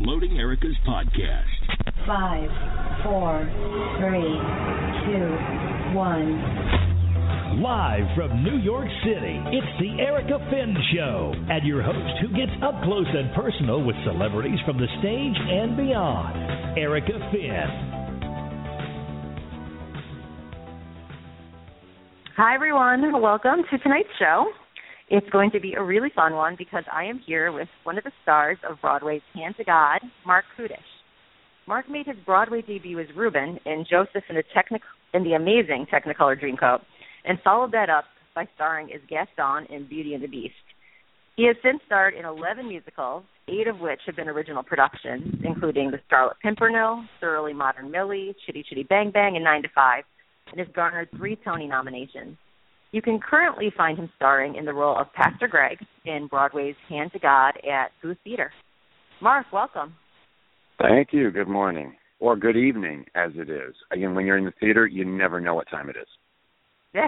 Uploading Erika's podcast. Five, four, three, two, one. Live from New York City, it's the Erika Finn Show, and your host who gets up close and personal with celebrities from the stage and beyond, Erika Finn. Hi, everyone. Welcome to tonight's show. It's going to be a really fun one because I am here with one of the stars of Broadway's Hand to God, Marc Kudisch. Marc made his Broadway debut as Reuben in Joseph in the, Technic- in the amazing Technicolor Dreamcoat, and followed that up by starring as Gaston in Beauty and the Beast. He has since starred in 11 musicals, eight of which have been original productions, including The Scarlet Pimpernel, Thoroughly Modern Millie, Chitty Chitty Bang Bang, and 9 to 5, and has garnered three Tony nominations. You can currently find him starring in the role of Pastor Greg in Broadway's Hand to God at Booth Theater. Marc, welcome. Thank you. Good morning. Or good evening, as it is. Again, when you're in the theater, you never know what time it is.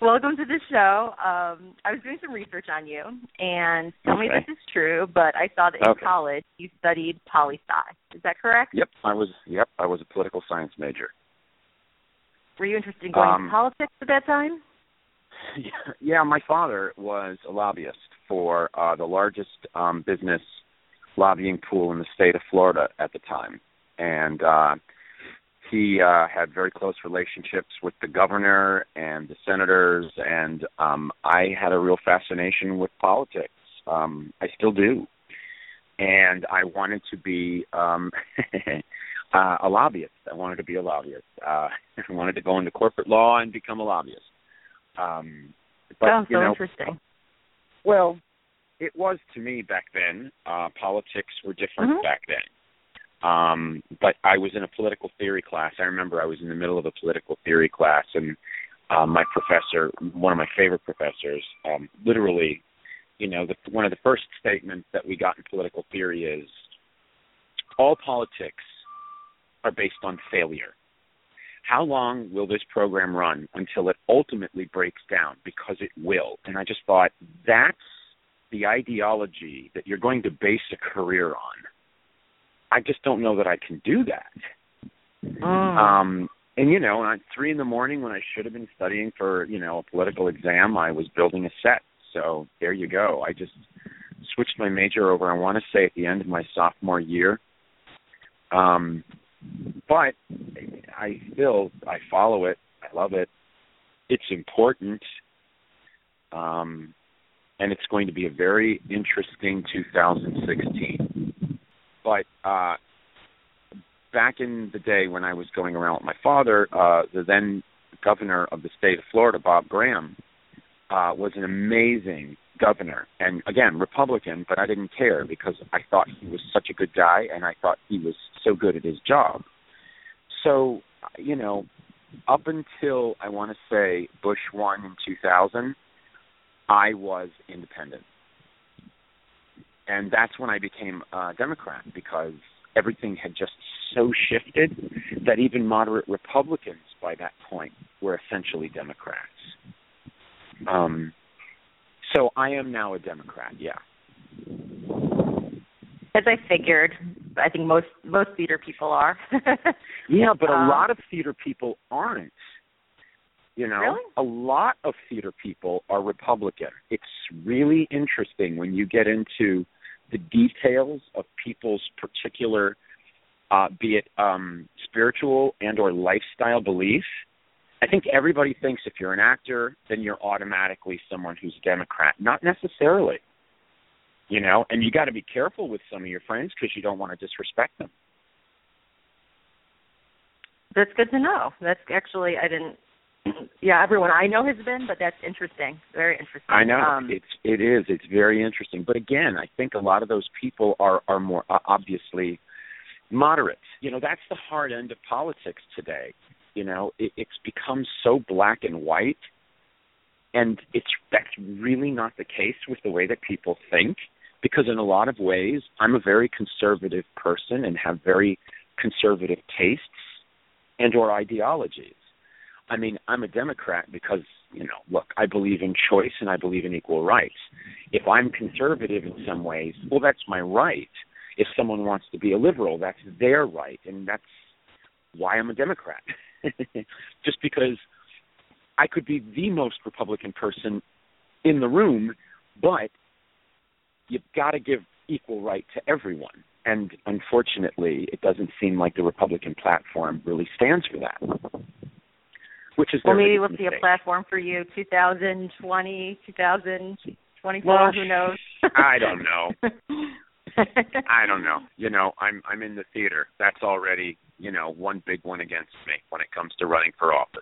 Welcome to the show. Um, I was doing some research on you, and tell okay. me if this is true, but I saw that in okay. college you studied poli sci. Is that correct? Yep, I was. Yep, I was a political science major. Were you interested in going um, into politics at that time? Yeah, my father was a lobbyist for uh, the largest um, business lobbying pool in the state of Florida at the time, and uh, he uh, had very close relationships with the governor and the senators, and um, I had a real fascination with politics. Um, I still do, and I wanted to be. Um, uh, a lobbyist. I wanted to be a lobbyist. Uh, I wanted to go into corporate law and become a lobbyist. Um, but oh, you so know, interesting. Well, it was to me back then. Uh, politics were different Mhm. back then. Um, but I was in a political theory class. I remember I was in the middle of a political theory class, and um, my professor, one of my favorite professors, um, literally, you know, the, one of the first statements that we got in political theory is all politics are based on failure. How long will this program run until it ultimately breaks down? Because it will. And I just thought that's the ideology that you're going to base a career on. I just don't know that I can do that. Mm. Um, and you know, at three in the morning when I should have been studying for you know a political exam, I was building a set. So there you go. I just switched my major over. I want to say at the end of my sophomore year. Um, but I still I follow it. I love it. It's important, um, and it's going to be a very interesting 2016. But uh, back in the day when I was going around with my father, uh, the then governor of the state of Florida, Bob Graham, uh, was an amazing governor, and again Republican, but I didn't care because I thought he was such a good guy, and I thought he was so good at his job. So, you know, up until I want to say Bush won in 2000, I was independent, and that's when I became a Democrat because everything had just so shifted that even moderate Republicans by that point were essentially Democrats. Um, so I am now a Democrat. Yeah. As I figured, I think most most theater people are. yeah, but a Um, lot of theater people aren't. You know, Really? a lot of theater people are Republican. It's really interesting when you get into the details of people's particular, uh, be it um, spiritual and or lifestyle belief. I think everybody thinks if you're an actor, then you're automatically someone who's a Democrat. Not necessarily. You know, and you got to be careful with some of your friends because you don't want to disrespect them. That's good to know. That's actually I didn't. Yeah, everyone I know has been, but that's interesting. Very interesting. I know Um, it's it is it's very interesting, but again, I think a lot of those people are are more uh, obviously moderate. You know, that's the hard end of politics today. You know, it, it's become so black and white, and it's that's really not the case with the way that people think. Because in a lot of ways, I'm a very conservative person and have very conservative tastes and or ideologies. I mean, I'm a Democrat because you know, look, I believe in choice and I believe in equal rights. If I'm conservative in some ways, well, that's my right. If someone wants to be a liberal, that's their right, and that's why I'm a Democrat. Just because I could be the most Republican person in the room, but you've got to give equal right to everyone. And unfortunately, it doesn't seem like the Republican platform really stands for that. Which is well, maybe we'll see a platform for you 2020, 2024. Well, who knows? I don't know. I don't know. You know, I'm I'm in the theater. That's already you know one big one against me when it comes to running for office.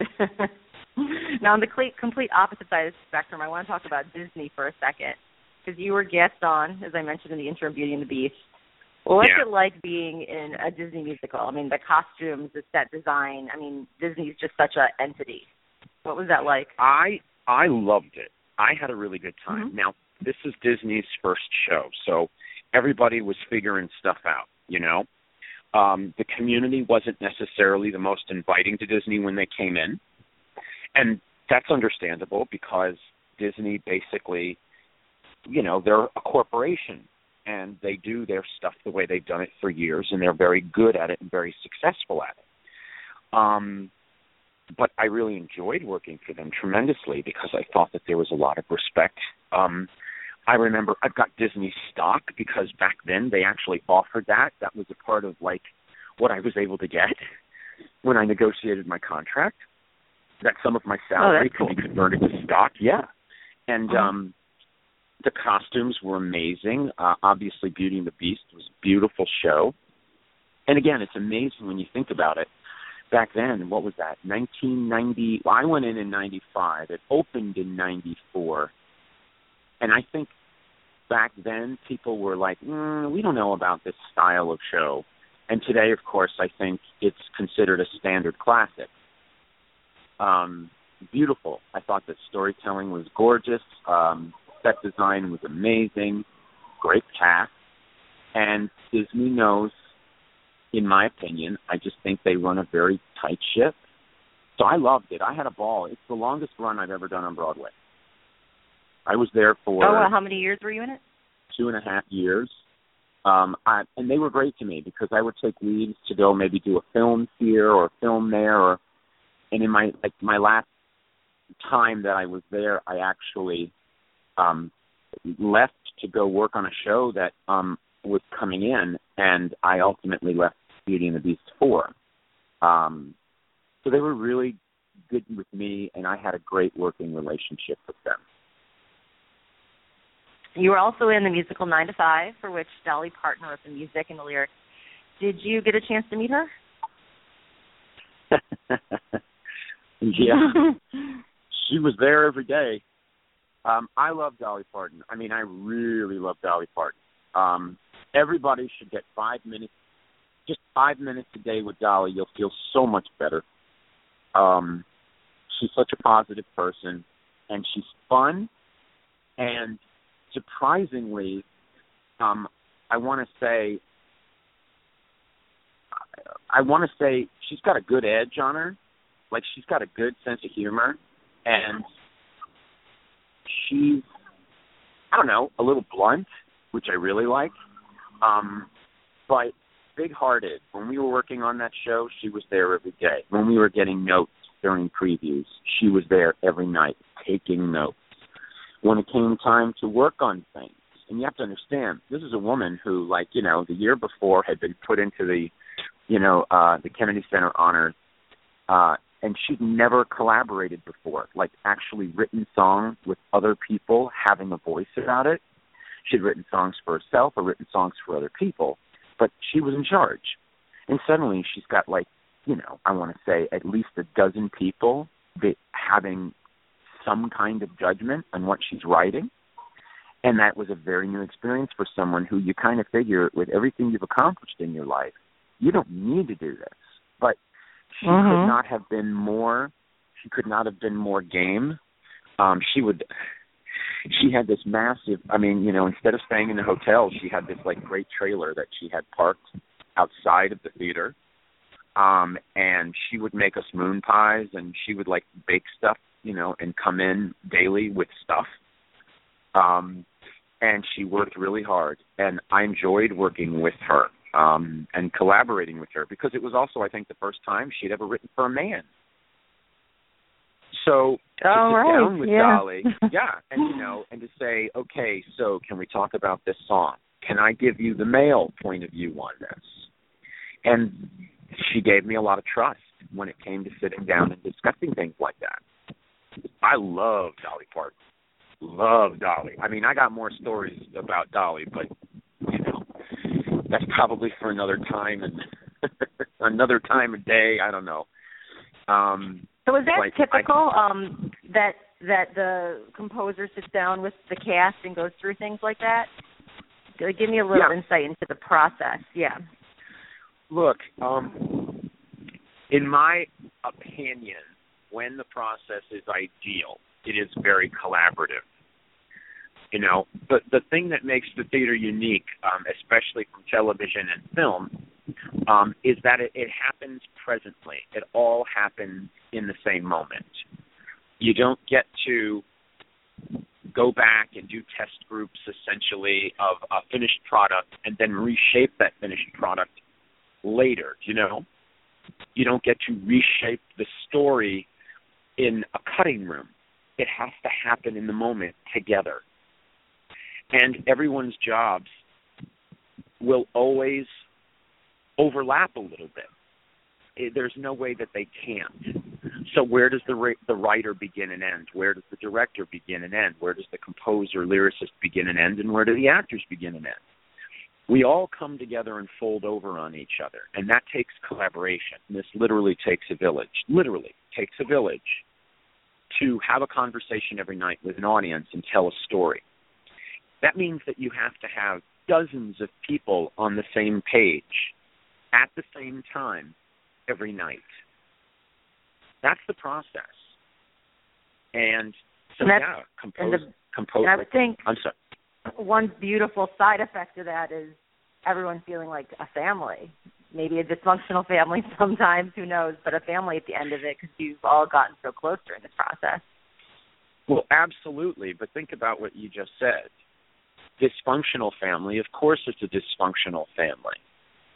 now, on the complete opposite side of the spectrum, I want to talk about Disney for a second because you were guest on, as I mentioned in the intro, Beauty and the Beast. what's yeah. it like being in a Disney musical? I mean, the costumes, the set design. I mean, Disney's just such an entity. What was that like? I I loved it. I had a really good time. Mm-hmm. Now, this is Disney's first show, so everybody was figuring stuff out. You know, um, the community wasn't necessarily the most inviting to Disney when they came in, and that's understandable because Disney basically you know they're a corporation and they do their stuff the way they've done it for years and they're very good at it and very successful at it. Um but I really enjoyed working for them tremendously because I thought that there was a lot of respect um I remember I've got Disney stock because back then they actually offered that that was a part of like what I was able to get when I negotiated my contract that some of my salary oh, cool. could be converted to stock yeah and uh-huh. um the costumes were amazing. Uh, obviously, Beauty and the Beast was a beautiful show. And again, it's amazing when you think about it. Back then, what was that? 1990. Well, I went in in 95. It opened in 94. And I think back then people were like, mm, we don't know about this style of show. And today, of course, I think it's considered a standard classic. Um, beautiful. I thought the storytelling was gorgeous. Um, set design was amazing, great cast, and Disney knows, in my opinion, I just think they run a very tight ship. So I loved it. I had a ball. It's the longest run I've ever done on Broadway. I was there for. Oh, well, how many years were you in it? Two and a half years. Um, I, and they were great to me because I would take leaves to go maybe do a film here or a film there, or and in my like my last time that I was there, I actually um, left to go work on a show that um, was coming in, and I ultimately left Beauty and the Beast four. Um, so they were really good with me, and I had a great working relationship with them. You were also in the musical Nine to Five, for which Dolly Parton wrote the music and the lyrics. Did you get a chance to meet her? yeah, she was there every day. Um, I love Dolly Parton. I mean, I really love Dolly Parton. Um, everybody should get five minutes, just five minutes a day with Dolly. You'll feel so much better. Um, she's such a positive person, and she's fun. And surprisingly, um, I want to say, I want to say she's got a good edge on her. Like she's got a good sense of humor, and she's I don't know, a little blunt, which I really like. Um but big hearted. When we were working on that show, she was there every day. When we were getting notes during previews, she was there every night taking notes. When it came time to work on things, and you have to understand, this is a woman who, like, you know, the year before had been put into the, you know, uh, the Kennedy Center honors uh, and she'd never collaborated before, like actually written songs with other people having a voice about it. She'd written songs for herself or written songs for other people, but she was in charge. And suddenly she's got like, you know, I want to say at least a dozen people that having some kind of judgment on what she's writing. And that was a very new experience for someone who you kind of figure with everything you've accomplished in your life, you don't need to do this. But she mm-hmm. could not have been more. She could not have been more game. Um, she would. She had this massive. I mean, you know, instead of staying in the hotel, she had this like great trailer that she had parked outside of the theater. Um, and she would make us moon pies, and she would like bake stuff you know, and come in daily with stuff. Um, and she worked really hard, and I enjoyed working with her um, and collaborating with her because it was also, I think, the first time she'd ever written for a man. So to oh, sit right. down with yeah. Dolly, yeah, and you know, and to say, okay, so can we talk about this song? Can I give you the male point of view on this? And she gave me a lot of trust when it came to sitting down and discussing things like that. I love Dolly Parton. Love Dolly. I mean, I got more stories about Dolly, but you know, that's probably for another time and another time of day. I don't know. Um, So is that like, typical? um, that that the composer sits down with the cast and goes through things like that? Give me a little Yeah. insight into the process. Yeah. Look, um, in my opinion, when the process is ideal, it is very collaborative. You know, the the thing that makes the theater unique, um, especially from television and film, um, is that it, it happens presently. It all happens in the same moment. You don't get to go back and do test groups essentially of a finished product and then reshape that finished product later, you know? You don't get to reshape the story in a cutting room. It has to happen in the moment together. And everyone's jobs will always overlap a little bit. Eh, There's no way that they can't. So where does the the writer begin and end? Where does the director begin and end? Where does the composer, lyricist begin and end? And where do the actors begin and end? We all come together and fold over on each other, and that takes collaboration. This literally takes a village. Literally takes a village to have a conversation every night with an audience and tell a story. That means that you have to have dozens of people on the same page at the same time every night. That's the process. And so And yeah, compose, and the- compose. And I would think I'm sorry. one beautiful side effect of that is everyone feeling like a family. Maybe a dysfunctional family sometimes, who knows, but a family at the end of it because you've all gotten so close during this process. Well, absolutely. But think about what you just said. Dysfunctional family, of course, it's a dysfunctional family.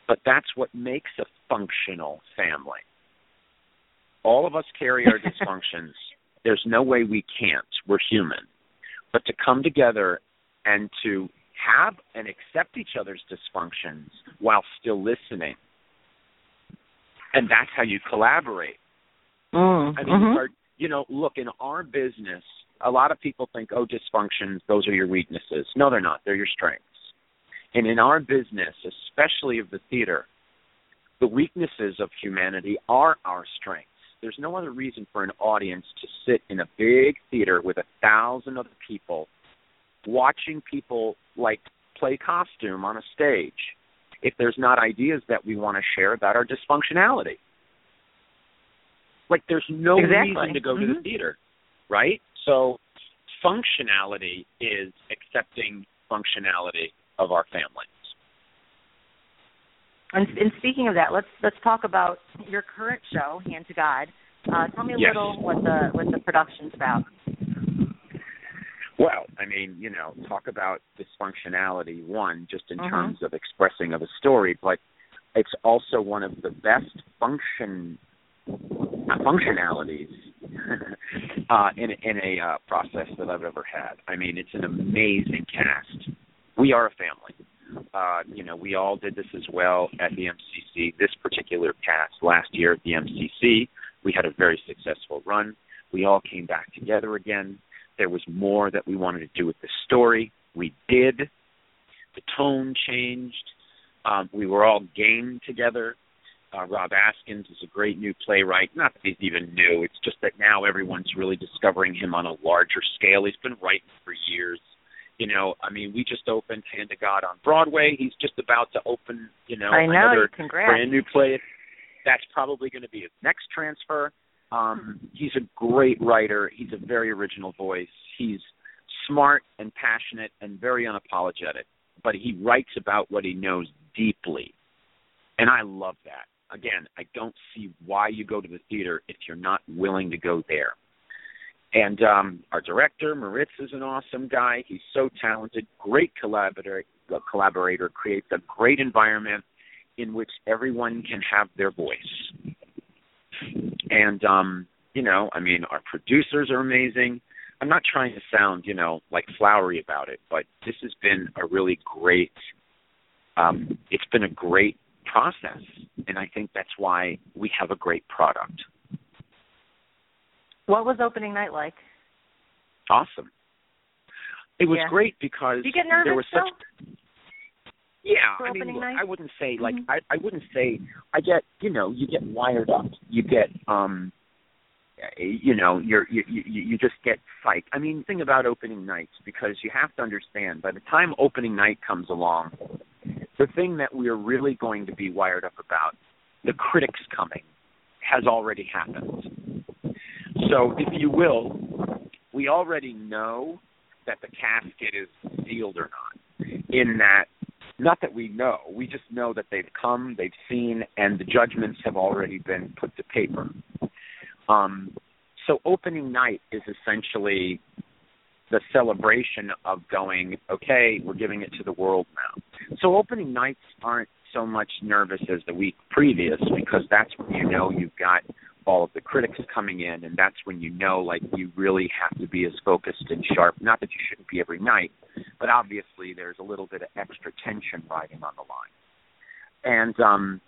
But that's what makes a functional family. All of us carry our dysfunctions. There's no way we can't. We're human. But to come together and to have and accept each other's dysfunctions while still listening. And that's how you collaborate. Mm. I mean, our, you know, look in our business, a lot of people think, oh, dysfunctions, those are your weaknesses. No, they're not. They're your strengths. And in our business, especially of the theater, the weaknesses of humanity are our strengths. There's no other reason for an audience to sit in a big theater with a thousand other people, watching people like play costume on a stage, if there's not ideas that we want to share about our dysfunctionality. Like there's no Exactly. reason to go to Mhm. the theater, right? So functionality is accepting functionality of our families. And, and speaking of that, let's let's talk about your current show, Hand to God. Uh, tell me a Yes. little what the what the production's about. Well, I mean, you know, talk about dysfunctionality, one, just in Mhm. terms of expressing of a story, but it's also one of the best function functionalities uh, in in a uh, process that I've ever had. I mean, it's an amazing cast. We are a family. Uh, you know, we all did this as well at the MCC. This particular cast last year at the MCC, we had a very successful run. We all came back together again. There was more that we wanted to do with the story. We did. The tone changed. Um, we were all game together. Uh, Rob Askins is a great new playwright. Not that he's even new. It's just that now everyone's really discovering him on a larger scale. He's been writing for years. You know, I mean, we just opened Hand to God on Broadway. He's just about to open, you know, I know. another Congrats. brand new play. That's probably going to be his next transfer. Um, he's a great writer. He's a very original voice. He's smart and passionate and very unapologetic, but he writes about what he knows deeply. And I love that. Again, I don't see why you go to the theater if you're not willing to go there. And um, our director, Moritz, is an awesome guy. He's so talented, great collaborator, collaborator, creates a great environment in which everyone can have their voice. And um, you know, I mean, our producers are amazing. I'm not trying to sound, you know, like flowery about it, but this has been a really great um it's been a great process and I think that's why we have a great product. What was opening night like? Awesome. It was Yeah. great because Do you get nervous there was such? Yeah, I mean, look? I wouldn't say like Mhm. I I wouldn't say I get you know you get wired up. You get um, eh, you know you're you you you just get psyched. I mean, thing about opening nights because you have to understand by the time opening night comes along, the thing that we're really going to be wired up about, the critics coming, has already happened. So, if you will, we already know that the casket is sealed or not. In that not that we know, we just know that they've come, they've seen, and the judgments have already been put to paper. Um, so opening night is essentially the celebration of going, okay, we're giving it to the world now. So opening nights aren't so much nervous as the week previous because that's when you know you've got all of the critics coming in and that's when you know like you really have to be as focused and sharp. Not that you shouldn't be every night but obviously there's a little bit of extra tension riding on the line. And um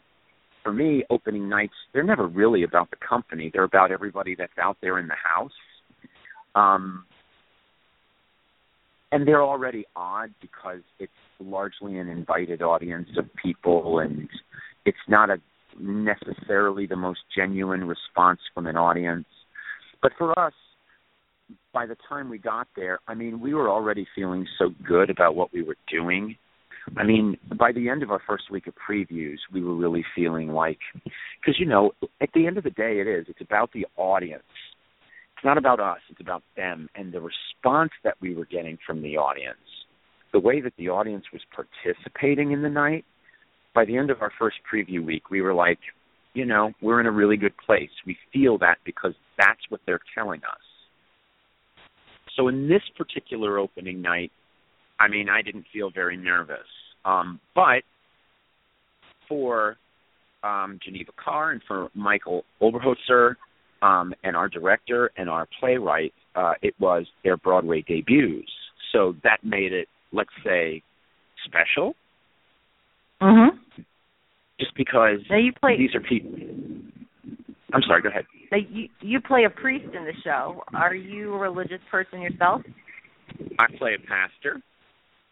for me opening nights they're never really about the company. They're about everybody that's out there in the house. Um and they're already odd because it's largely an invited audience of people and it's not a necessarily the most genuine response from an audience. But for us by the time we got there i mean we were already feeling so good about what we were doing. I mean by the end of our first week of previews we were really feeling like because you know at the end of the day it is it's about the audience. It's not about us it's about them. And the response that we were getting from the audience the way that the audience was participating in the night by the end of our first preview week we were like you know we're in a really good place we feel that because that's what they're telling us so in this particular opening night i mean i didn't feel very nervous um but for um geneva carr and for michael oberholzer um, and our director and our playwright, uh, it was their Broadway debuts. So that made it, let's say, special. Mhm. Because Now you play these are people. I'm sorry. Go ahead. now you you play a priest in the show. Are you a religious person yourself? I play a pastor.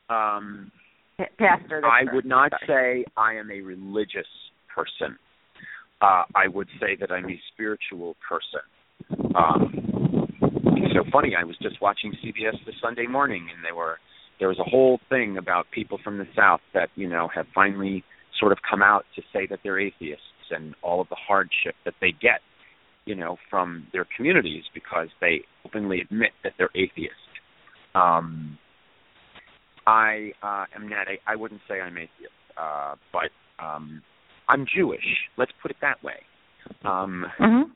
Um, Pa- Pastor. I would not Sorry. say I am a religious person. Uh, I would say that I'm a spiritual person. Um, it's so funny. I was just watching CBS this Sunday morning, and they were there was a whole thing about people from the South that you know have finally sort of come out to say that they're atheists and all of the hardship that they get, you know, from their communities because they openly admit that they're atheists. Um, I uh, am not. A, I wouldn't say I'm atheist, uh, but um, I'm Jewish. Let's put it that way. Um, Mhm.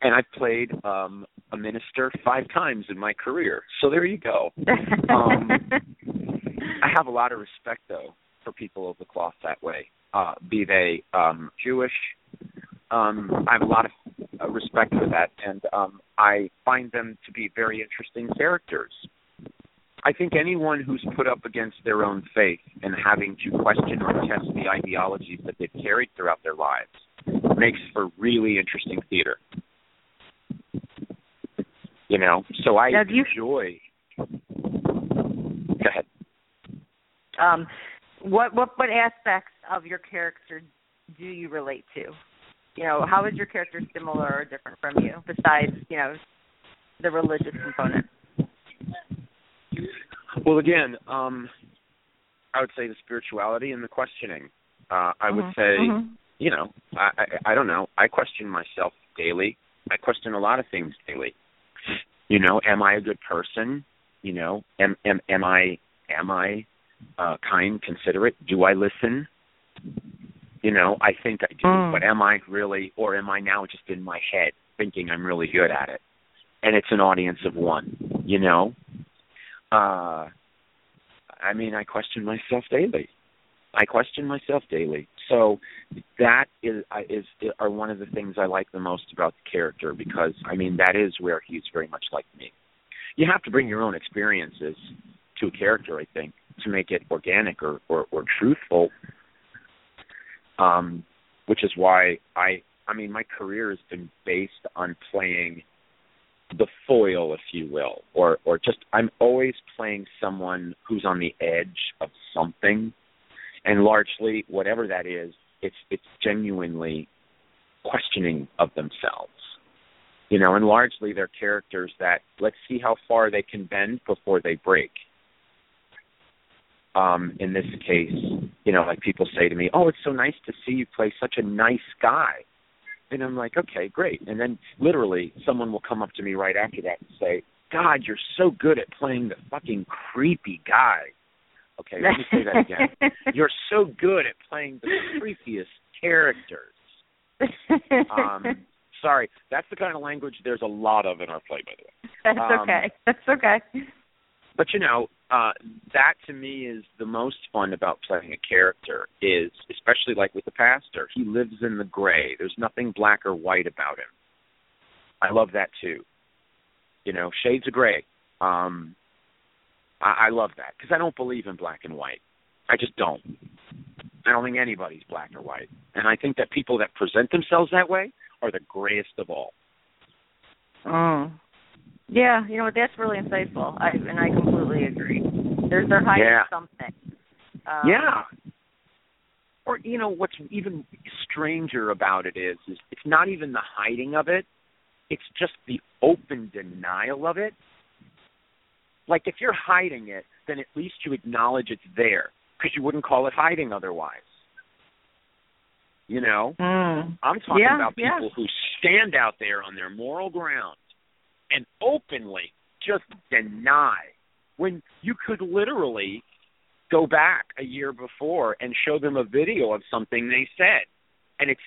and I've played um, a minister five times in my career. So there you go. Um, I have a lot of respect though for people of the cloth that way, uh, be they um, Jewish. Um, I have a lot of uh, respect for that, and um, I find them to be very interesting characters. I think anyone who's put up against their own faith and having to question or test the ideologies that they've carried throughout their lives makes for really interesting theater. You know, so I Now, you- enjoy. Go ahead. um, what what what aspects of your character do you relate to? You know, how is your character similar or different from you besides you know the religious component? Well, again, um, I would say the spirituality and the questioning. Uh, I would Mhm. say, Mhm. you know, I, I I don't know. I question myself daily. I question a lot of things daily. You know, am I a good person? You know, am am am I am I uh, kind, considerate? Do I listen? You know, I think I do, Mm. but am I really, or am I now just in my head thinking I'm really good at it? and it's an audience of one. You know, uh, I mean, I question myself daily. I question myself daily. So that is is are one of the things I like the most about the character because I mean that is where he's very much like me. You have to bring your own experiences to a character, I think, to make it organic or or, or truthful. Um, which is why I I mean my career has been based on playing the foil, if you will, or or just I'm always playing someone who's on the edge of something, and largely whatever that is, it's it's genuinely questioning of themselves, you know, and largely they're characters that let's see how far they can bend before they break. Um, in this case, you know, like people say to me, "Oh, it's so nice to see you play such a nice guy." And I'm like, okay, great. And then literally someone will come up to me right after that and say, God, you're so good at playing the fucking creepy guy. Okay, let me say that again. you're so good at playing the creepiest characters. Um, sorry, that's the kind of language there's a lot of in our play, by the way. That's um, okay. That's okay. But you know, uh, that to me is the most fun about playing a character is especially like with the pastor. He lives in the gray. There's nothing black or white about him. I love that too. You know shades of gray. Um i, I love that because i don't believe in black and white. I just don't. I don't think anybody's black or white. And i think that people that present themselves that way are the grayest of all. Oh yeah, you know what? That's really insightful. I and I completely agree. There's they're hiding yeah. something. Um, yeah. Or you know what's even stranger about it is is it's not even the hiding of it. It's just the open denial of it. Like if you're hiding it, then at least you acknowledge it's there because you wouldn't call it hiding otherwise. You know, mm. I'm talking yeah, about people yeah. who stand out there on their moral ground and openly just deny when you could literally go back a year before and show them a video of something they said. And it's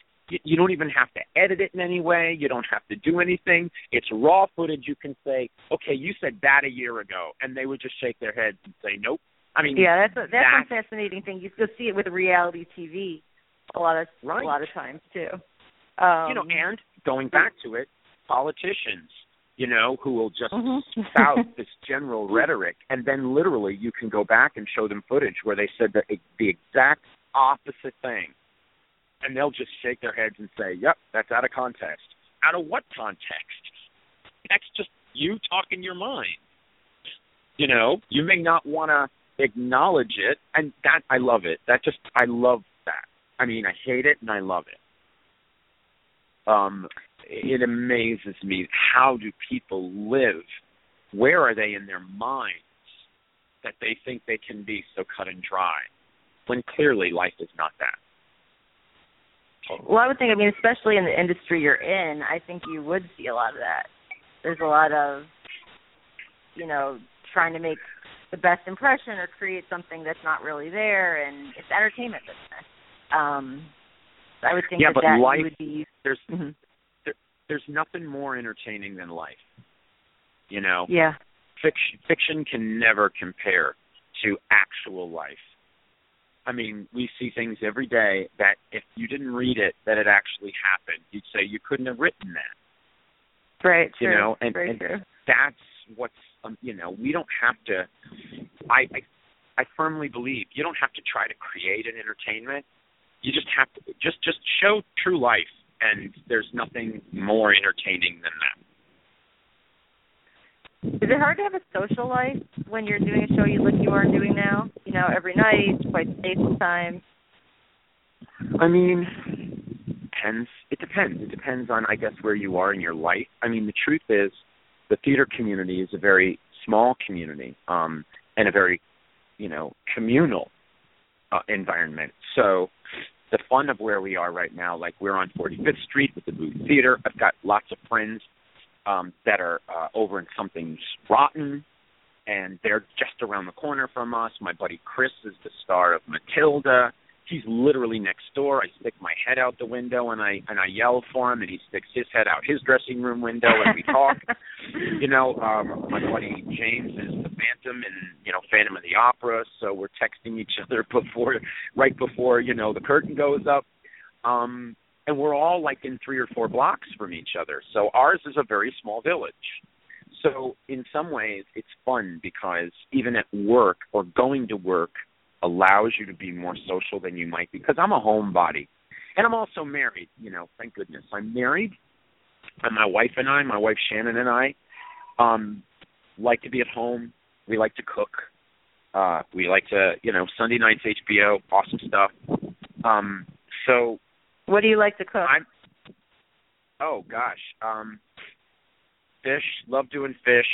you don't even have to edit it in any way. You don't have to do anything. It's raw footage. You can say okay you said that a year ago and they would just shake their heads and say nope. I mean yeah that's a, that's, that's one fascinating thing. You still see it with reality tv a lot of right. a lot of times too. Um, you know and going back to it politicians you know, who will just mm-hmm. spout this general rhetoric, and then literally you can go back and show them footage where they said the the exact opposite thing, and they'll just shake their heads and say, "Yep, that's out of context." Out of what context? That's just you talking your mind. You know, you may not want to acknowledge it, and that I love it. That just I love that. I mean, I hate it and I love it. Um, it amazes me how do people live? Where are they in their minds that they think they can be so cut and dry when clearly life is not that? Well, I would think. I mean, especially in the industry you're in, I think you would see a lot of that. There's a lot of, you know, trying to make the best impression or create something that's not really there, and it's entertainment business. Um, I would think yeah, that, but that life, would be. There's mm-hmm there's nothing more entertaining than life. You know, yeah, fiction fiction can never compare to actual life. I mean, we see things every day that if you didn't read it, that it actually happened. You'd say you couldn't have written that. Right. You true. know, and, Very and true. that's what's um, you know we don't have to. I, I I firmly believe you don't have to try to create an entertainment. You just have to just just show true life and there's nothing more entertaining than that. Is it hard to have a social life when you're doing a show you like you are doing now? You know, every night, quite late sometimes. I mean, depends. It depends. It depends on, I guess, where you are in your life. I mean, the truth is, the theater community is a very small community, um, and a very, you know, communal uh, environment. So the fun of where we are right now. Like we're on 45th Street with the Booth Theater. I've got lots of friends um, that are uh, over in Something's Rotten, and they're just around the corner from us. My buddy Chris is the star of Matilda. He's literally next door. I stick my head out the window and I and I yell for him, and he sticks his head out his dressing room window, and we talk. you know, um, my buddy James is the Phantom and you know Phantom of the Opera, so we're texting each other before, right before you know the curtain goes up. Um, and we're all like in three or four blocks from each other. So ours is a very small village. So in some ways, it's fun because even at work or going to work allows you to be more social than you might be. Because I'm a homebody, and I'm also married. You know, thank goodness I'm married, and my wife and I, my wife Shannon and I, um, like to be at home. We like to cook. Uh, we like to, you know, Sunday nights HBO, awesome stuff. Um, so what do you like to cook? I'm, oh gosh, um, fish. Love doing fish.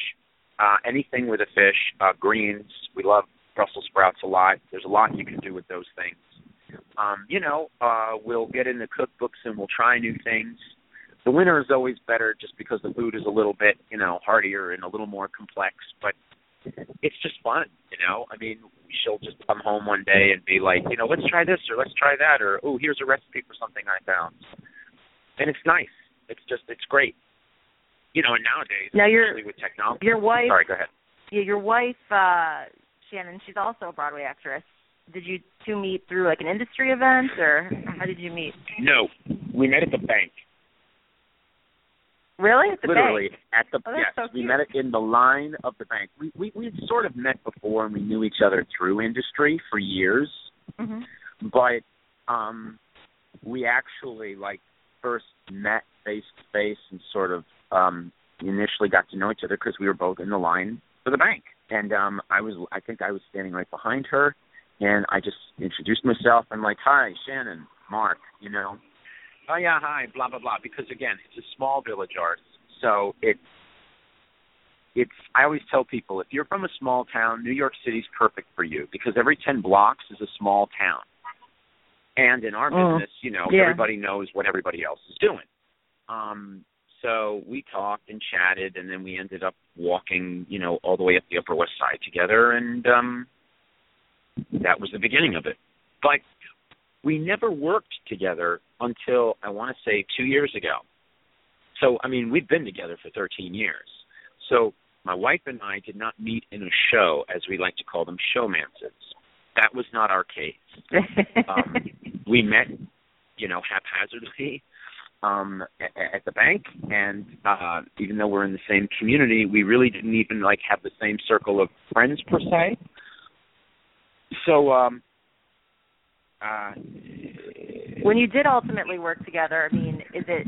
Uh, anything with a fish. Uh, greens. We love Brussels sprouts a lot. There's a lot you can do with those things. Um, you know, uh, we'll get in the cookbooks and we'll try new things. The winter is always better just because the food is a little bit, you know, heartier and a little more complex. But it's just fun, you know. I mean, she'll just come home one day and be like, you know, let's try this or let's try that or oh, here's a recipe for something I found, and it's nice. It's just it's great, you know. And nowadays, now your with technology, your wife. Sorry, go ahead. Yeah, your wife, uh Shannon. She's also a Broadway actress. Did you two meet through like an industry event, or how did you meet? No, we met at the bank. Really? At the Literally bank? at the Oh, yes, so we met in the line of the bank. We we we had sort of met before and we knew each other through industry for years, hmm but um we actually like first met face to face and sort of um initially got to know each other because we were both in the line for the bank. And um I was I think I was standing right behind her and I just introduced myself and like, "Hi, Shannon, Marc," you know. Oh yeah, hi, blah blah blah. Because again, it's a small village art, so it's it's. I always tell people if you're from a small town, New York City's perfect for you because every ten blocks is a small town, and in our Mm. business, you know, Yeah. everybody knows what everybody else is doing. Um, so we talked and chatted, and then we ended up walking, you know, all the way up the Upper West Side together, and um, that was the beginning of it. But we never worked together until I want to say two years ago. So I mean, we've been together for 13 years. So my wife and I did not meet in a show, as we like to call them, showmances. That was not our case. Um, we met, you know, haphazardly um, at, at the bank, and uh, even though we're in the same community, we really didn't even like have the same circle of friends per se. So, um, uh, when you did ultimately work together, I mean, is it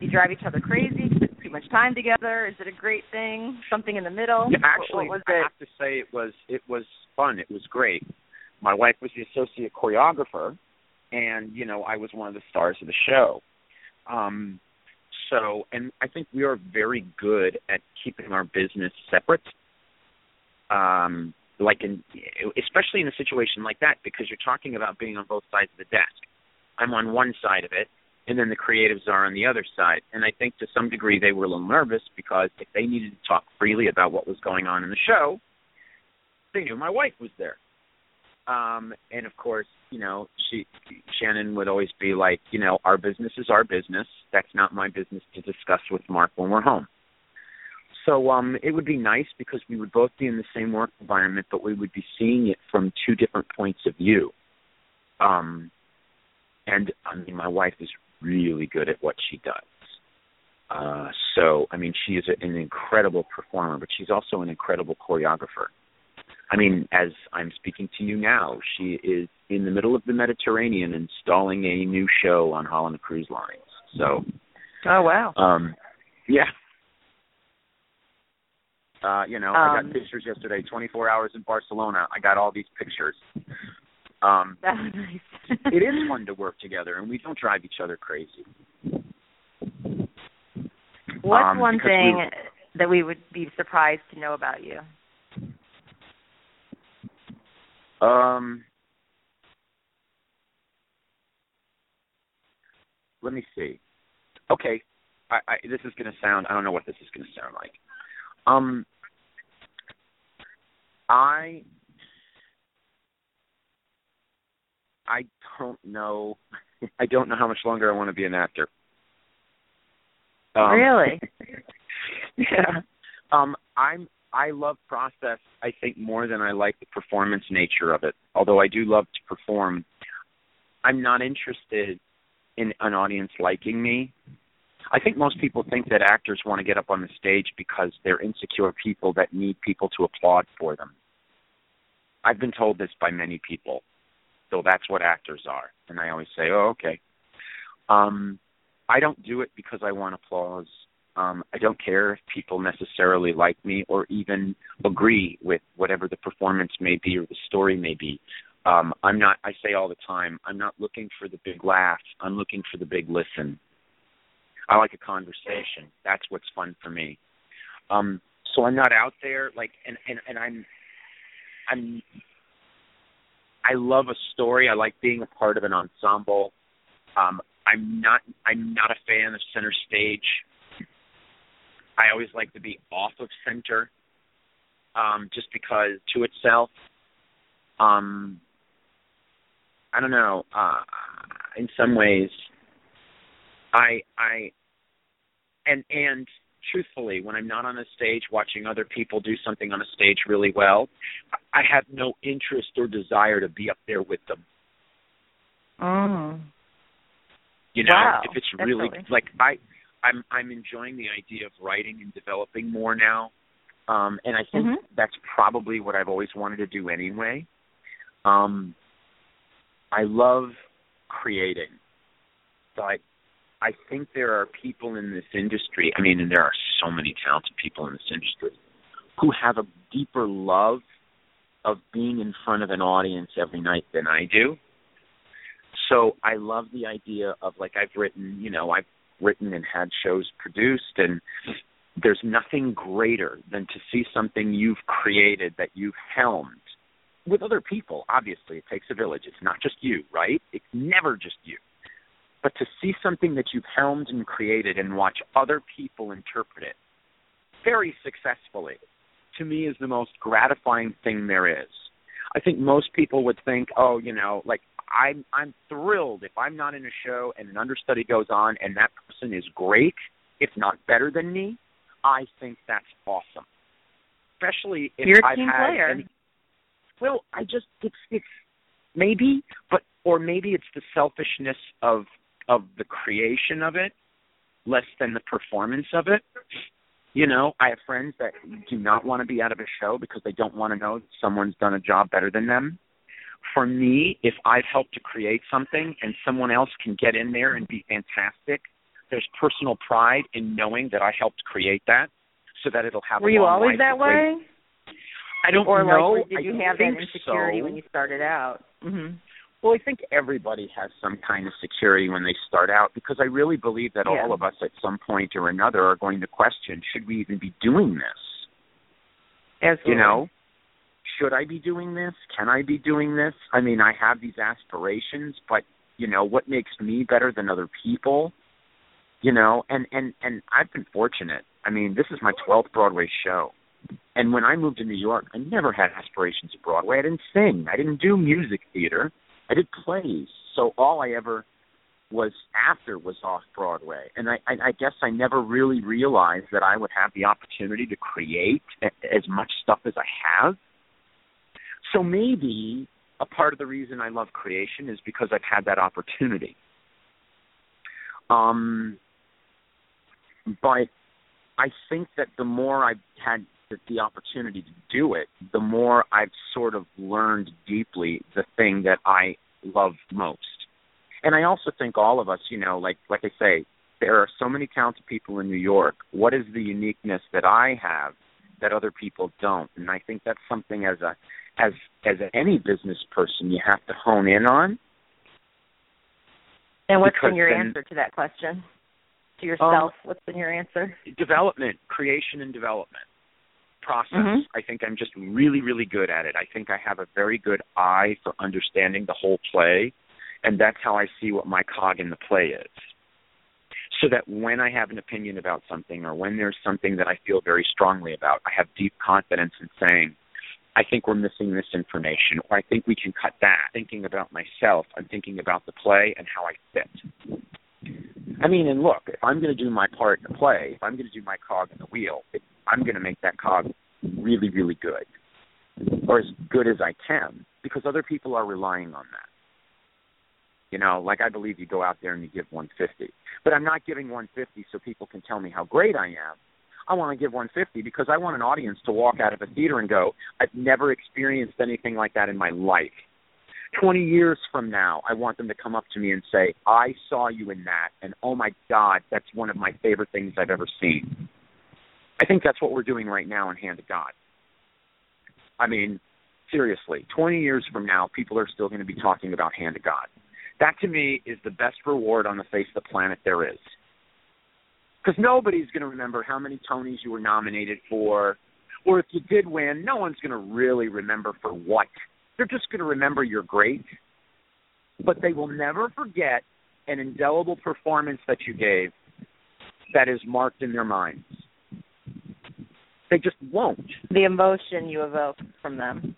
you drive each other crazy? Too much time together? Is it a great thing? Something in the middle? Yeah, What- actually, what was I it? have to say it was it was fun. It was great. My wife was the associate choreographer, and you know I was one of the stars of the show. Um, so, and I think we are very good at keeping our business separate. Um, like in, especially in a situation like that, because you're talking about being on both sides of the desk. I'm on one side of it, and then the creatives are on the other side. And I think to some degree they were a little nervous because if they needed to talk freely about what was going on in the show, they knew my wife was there. Um, and of course, you know, she Shannon would always be like, you know, our business is our business. That's not my business to discuss with Marc when we're home. So um it would be nice because we would both be in the same work environment, but we would be seeing it from two different points of view. Um and I mean my wife is really good at what she does. Uh so I mean she is an incredible performer, but she's also an incredible choreographer. I mean, as I'm speaking to you now, she is in the middle of the Mediterranean installing a new show on Holland Cruise Lines. So, Oh wow. um, yeah. Uh, you know, I Um, got pictures yesterday, 24 hours in Barcelona. I got all these pictures. Um, That was nice. it is fun to work together, and we don't drive each other crazy. What's um, one thing we- that we would be surprised to know about you? Um, let me see. Okay, I, I this is going to sound. I don't know what this is going to sound like. Um, I I don't know. I don't know how much longer I want to be an actor. Um, really? yeah. Um, I'm. I love process. I think more than I like the performance nature of it. Although I do love to perform, I'm not interested in an audience liking me. I think most people think that actors want to get up on the stage because they're insecure people that need people to applaud for them. I've been told this by many people. So that's what actors are. And I always say, "Oh, okay." Um I don't do it because I want applause. Um I don't care if people necessarily like me or even agree with whatever the performance may be or the story may be. Um I'm not I say all the time, I'm not looking for the big laugh. I'm looking for the big listen. I like a conversation. That's what's fun for me. Um so I'm not out there like and and and I'm I'm I love a story. I like being a part of an ensemble. Um I'm not I'm not a fan of center stage. I always like to be off of center. Um just because to itself um I don't know, uh in some ways I I and and truthfully, when I'm not on a stage watching other people do something on a stage really well, I have no interest or desire to be up there with them. Oh. You know, wow. if it's really like I I'm I'm enjoying the idea of writing and developing more now. Um and I think mm-hmm. that's probably what I've always wanted to do anyway. Um I love creating. But I think there are people in this industry, I mean, and there are so many talented people in this industry who have a deeper love of being in front of an audience every night than I do. So I love the idea of like I've written, you know, I've written and had shows produced and there's nothing greater than to see something you've created that you've helmed with other people. Obviously, it takes a village. It's not just you, right? It's never just you but to see something that you've helmed and created and watch other people interpret it very successfully to me is the most gratifying thing there is. I think most people would think, oh, you know, like I'm I'm thrilled if I'm not in a show and an understudy goes on and that person is great, if not better than me. I think that's awesome, especially if You're a I've team had. player. Any, well, I just it's it's maybe, but or maybe it's the selfishness of of the creation of it less than the performance of it. You know, I have friends that do not want to be out of a show because they don't want to know that someone's done a job better than them. For me, if I've helped to create something and someone else can get in there and be fantastic, there's personal pride in knowing that I helped create that so that it'll have Were you always that way? I don't or know. like did you I have that insecurity so. when you started out? Mhm. Well, I think everybody has some kind of security when they start out because I really believe that Yeah. all of us at some point or another are going to question should we even be doing this? Absolutely. You know? Should I be doing this? Can I be doing this? I mean, I have these aspirations, but you know, what makes me better than other people? You know, and and and I've been fortunate. I mean, this is my 12th Broadway show. And when I moved to New York, I never had aspirations of Broadway. I didn't sing. I didn't do music theater. I did plays. So all I ever was after was off Broadway, and I, I, guess I never really realized that I would have the opportunity to create as much stuff as I have. So maybe a part of the reason I love creation is because I've had that opportunity. Um, but I think that the more I've had the, opportunity to do it, the more I've sort of learned deeply the thing that I love most. And I also think all of us, you know, like like I say, there are so many talented people in New York. What is the uniqueness that I have that other people don't? And I think that's something as a as as any business person you have to hone in on. And what's been your then- answer to that question? To yourself, Um, what's been your answer? development, creation and development process. Mhm. I think I'm just really, really good at it. I think I have a very good eye for understanding the whole play, and that's how I see what my cog in the play is. So that when I have an opinion about something or when there's something that I feel very strongly about, I have deep confidence in saying, I think we're missing this information, or I think we can cut that. Thinking about myself. I'm thinking about the play and how I fit. I mean, and look, if I'm going to do my part in the play, if I'm going to do my cog in the wheel, I'm going to make that cog really, really good, or as good as I can, because other people are relying on that. You know, like I believe you go out there and you give 150, but I'm not giving 150 so people can tell me how great I am. I want to give 150 because I want an audience to walk out of a theater and go, I've never experienced anything like that in my life. 20 years from now, I want them to come up to me and say, I saw you in that, and oh my God, that's one of my favorite things I've ever seen. I think that's what we're doing right now in Hand to God. I mean, seriously, 20 years from now, people are still going to be talking about Hand to God. That to me is the best reward on the face of the planet there is. Because nobody's going to remember how many Tonys you were nominated for, or if you did win, no one's going to really remember for what. They're just going to remember you're great, but they will never forget an indelible performance that you gave that is marked in their minds. They just won't. The emotion you evoke from them.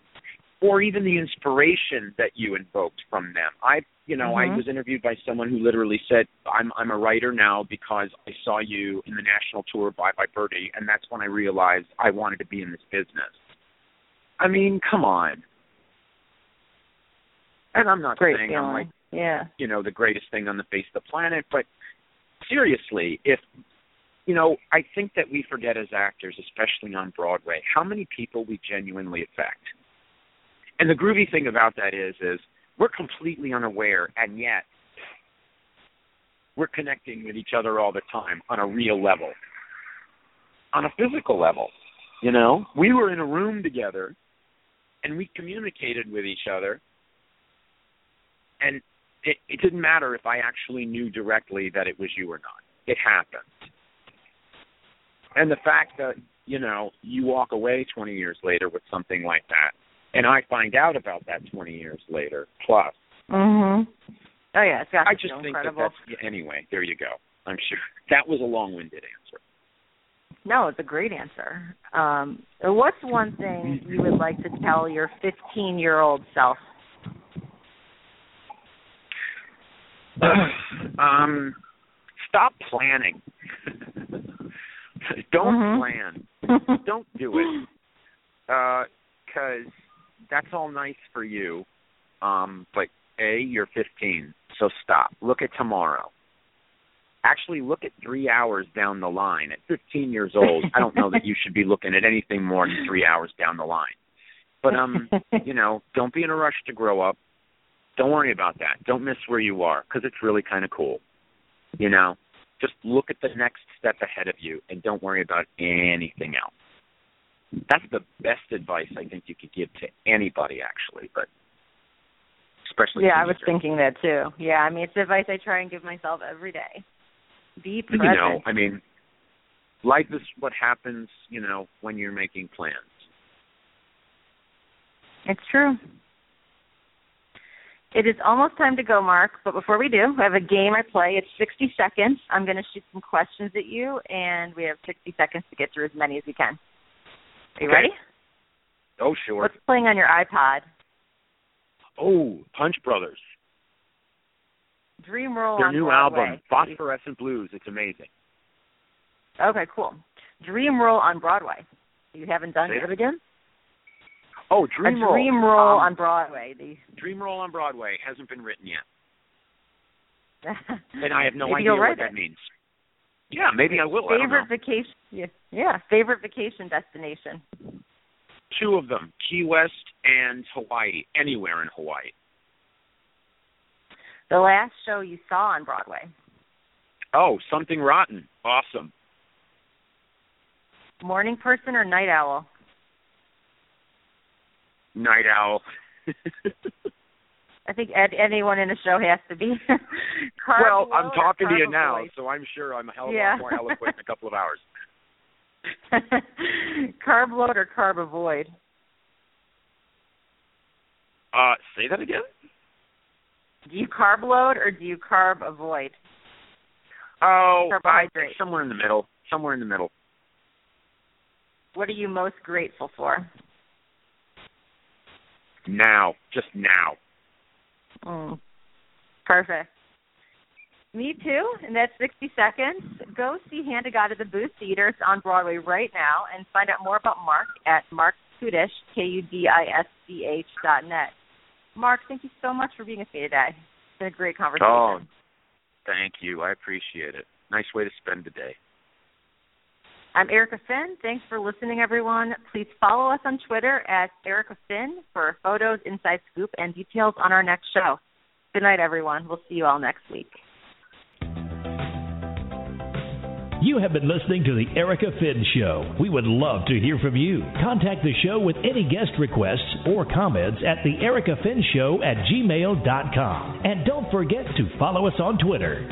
Or even the inspiration that you invoked from them. I you know, mm-hmm. I was interviewed by someone who literally said, I'm I'm a writer now because I saw you in the national tour of Bye Bye Birdie and that's when I realized I wanted to be in this business. I mean, come on. And I'm not Great saying feeling. I'm like yeah. you know, the greatest thing on the face of the planet, but seriously, if you know, I think that we forget as actors, especially on Broadway, how many people we genuinely affect. And the groovy thing about that is is we're completely unaware and yet we're connecting with each other all the time on a real level. On a physical level. You know? We were in a room together and we communicated with each other and it, it didn't matter if I actually knew directly that it was you or not. It happened. And the fact that, you know, you walk away 20 years later with something like that, and I find out about that 20 years later, plus. Mhm. Oh yeah, it's got I to just feel think incredible. that that's, anyway, there you go. I'm sure. That was a long winded answer. No, it's a great answer. Um, what's one thing you would like to tell your 15 year old self? um, stop planning. Don't Mhm. plan. Don't do it. Because uh, that's all nice for you. Um, but A, you're 15, so stop. Look at tomorrow. Actually, look at three hours down the line. At 15 years old, I don't know that you should be looking at anything more than three hours down the line. But um, you know, don't be in a rush to grow up. Don't worry about that. Don't miss where you are because it's really kind of cool. You know, just look at the next step ahead of you and don't worry about anything else. That's the best advice I think you could give to anybody, actually, but especially. Yeah, I was thinking that too. Yeah, I mean, it's advice I try and give myself every day. Be present. You know, I mean, life is what happens. You know, when you're making plans. It's true. It is almost time to go, Marc. But before we do, I have a game I play. It's 60 seconds. I'm going to shoot some questions at you, and we have 60 seconds to get through as many as we can. Are you Okay. ready? Oh, sure. What's playing on your iPod? Oh, Punch Brothers. Dream Role Their new Broadway. album, Phosphorescent Blues. It's amazing. Okay, cool. Dream Role on Broadway. You haven't done Say yet. again. Oh, Dream a Roll. Dream Role Um, on Broadway. The Dream Role on Broadway hasn't been written yet, and I have no Maybe idea what write that it. means. Yeah, maybe I will. Favorite know. vacation. Yeah, yeah. Favorite vacation destination. Two of them, Key West and Hawaii. Anywhere in Hawaii. The last show you saw on Broadway. Oh, Something Rotten. Awesome. Morning person or night owl? Night Owl. I think ed- anyone in a show has to be. Well, I'm talking to you now, so I'm sure I'm a hell of a Yeah. lot more eloquent in a couple of hours. carb load or carb avoid? Uh, say that again. Do you carb load or do you carb avoid? Oh. I- somewhere in the middle. Somewhere in the middle. What are you most grateful for? Now, just now. Mm. Perfect. Me too. And that's 60 seconds. Go see Hand to God at the Booth Theaters on Broadway right now and find out more about Marc at Marc Kudisch, K-U-D-I-S-C-H dot net. Marc, thank you so much for being with me today. It's been a great conversation. Oh, thank you. I appreciate it. Nice way to spend the day. I'm Erika Finn. Thanks for listening, everyone. Please follow us on Twitter at Erika Finn for photos, inside scoop, and details on our next show. Good night, everyone. We'll see you all next week. You have been listening to The Erika Finn Show. We would love to hear from you. Contact the show with any guest requests or comments at The Erika Finn Show at gmail.com. And don't forget to follow us on Twitter.